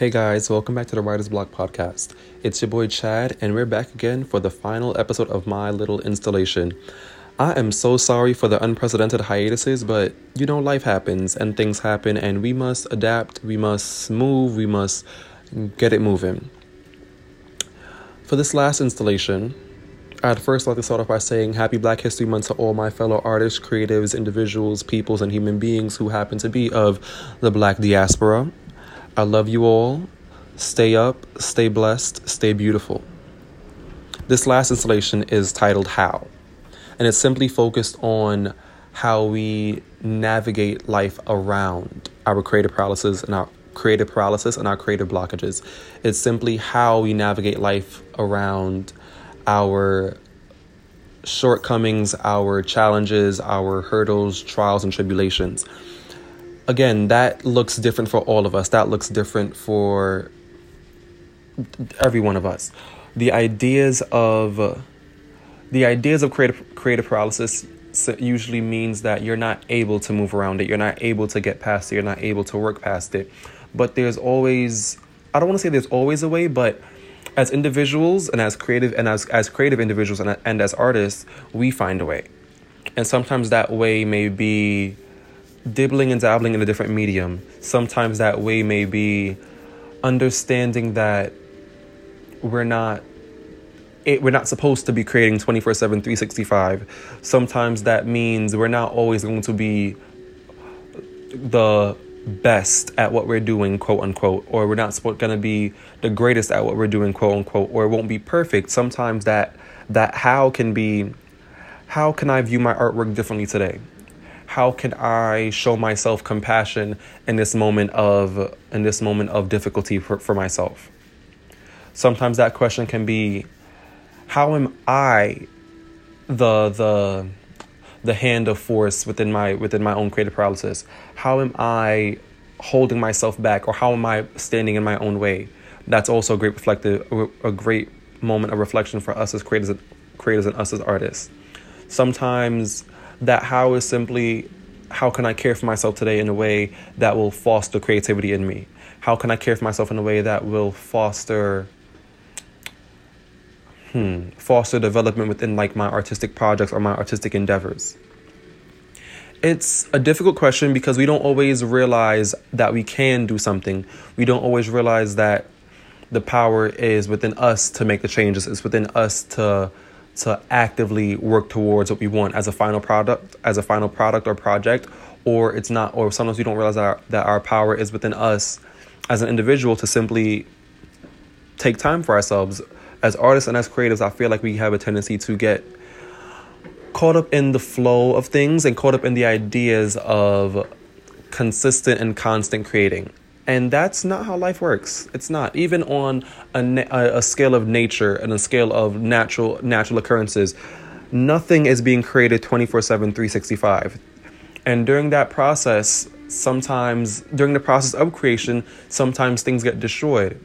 Hey guys, welcome back to the Writer's Block podcast. It's your boy Chad, and we're back again for the final episode of my little installation. I am so sorry for the unprecedented hiatuses, but you know, life happens and things happen, and we must adapt, we must move, we must get it moving. For this last installation, I'd first like to start off by saying Happy Black History Month to all my fellow artists, creatives, individuals, peoples, and human beings who happen to be of the black diaspora. I love you all. Stay up, stay blessed, stay beautiful. This last installation is titled How, and it's simply focused on how we navigate life around our creative paralysis and our creative paralysis and our creative blockages. It's simply how we navigate life around our shortcomings, our challenges, our hurdles, trials, and tribulations again, that looks different for all of us. That looks different for every one of us. The ideas of uh, the ideas of creative creative paralysis usually means that you're not able to move around it. You're not able to get past it. You're not able to work past it. But there's always I don't want to say there's always a way, but as individuals and as creative and as as creative individuals and, and as artists, we find a way. And sometimes that way may be dibbling and dabbling in a different medium. Sometimes that way may be understanding that we're not it, we're not supposed to be creating 24 7 365 sometimes that means we're not always going to be the best at what we're doing quote unquote or we're not going to be the greatest at what we're doing quote unquote or it won't be perfect. Sometimes that that how can be how can i view my artwork differently today how can I show myself compassion in this moment of in this moment of difficulty for, for myself? Sometimes that question can be how am I the the the hand of force within my within my own creative paralysis? How am I holding myself back or how am I standing in my own way? That's also a great reflective a great moment of reflection for us as creators creators and us as artists. Sometimes that how is simply how can I care for myself today in a way that will foster creativity in me? How can I care for myself in a way that will foster hmm, foster development within like my artistic projects or my artistic endeavors? It's a difficult question because we don't always realize that we can do something. We don't always realize that the power is within us to make the changes. It's within us to to actively work towards what we want as a final product, as a final product or project, or it's not, or sometimes we don't realize that our, that our power is within us as an individual to simply take time for ourselves. As artists and as creatives, I feel like we have a tendency to get caught up in the flow of things and caught up in the ideas of consistent and constant creating. And that's not how life works. It's not. Even on a, a scale of nature and a scale of natural natural occurrences, nothing is being created 24 7, 365. And during that process, sometimes, during the process of creation, sometimes things get destroyed.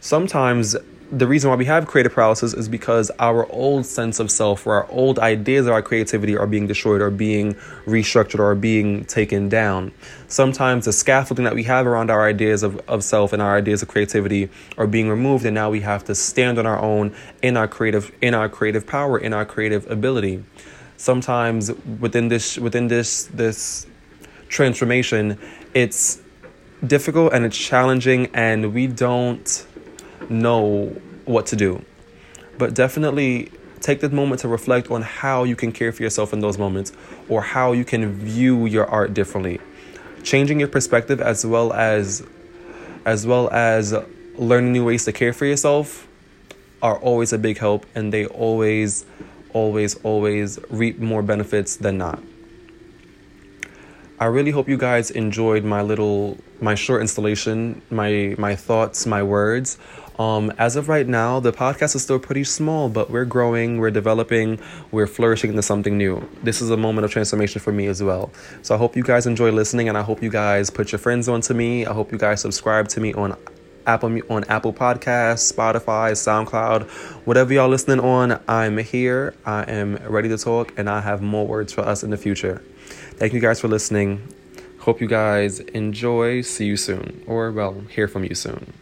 Sometimes the reason why we have creative paralysis is because our old sense of self or our old ideas of our creativity are being destroyed or being restructured or being taken down. Sometimes the scaffolding that we have around our ideas of, of self and our ideas of creativity are being removed and now we have to stand on our own in our creative in our creative power, in our creative ability. Sometimes within this within this this transformation, it's difficult and it's challenging and we don't know what to do. But definitely take the moment to reflect on how you can care for yourself in those moments or how you can view your art differently. Changing your perspective as well as as well as learning new ways to care for yourself are always a big help and they always always always reap more benefits than not. I really hope you guys enjoyed my little my short installation, my my thoughts, my words. Um, as of right now, the podcast is still pretty small, but we're growing, we're developing, we're flourishing into something new. This is a moment of transformation for me as well. So I hope you guys enjoy listening, and I hope you guys put your friends on to me. I hope you guys subscribe to me on Apple on Apple Podcasts, Spotify, SoundCloud, whatever y'all listening on. I'm here. I am ready to talk, and I have more words for us in the future. Thank you guys for listening. Hope you guys enjoy. See you soon, or well, hear from you soon.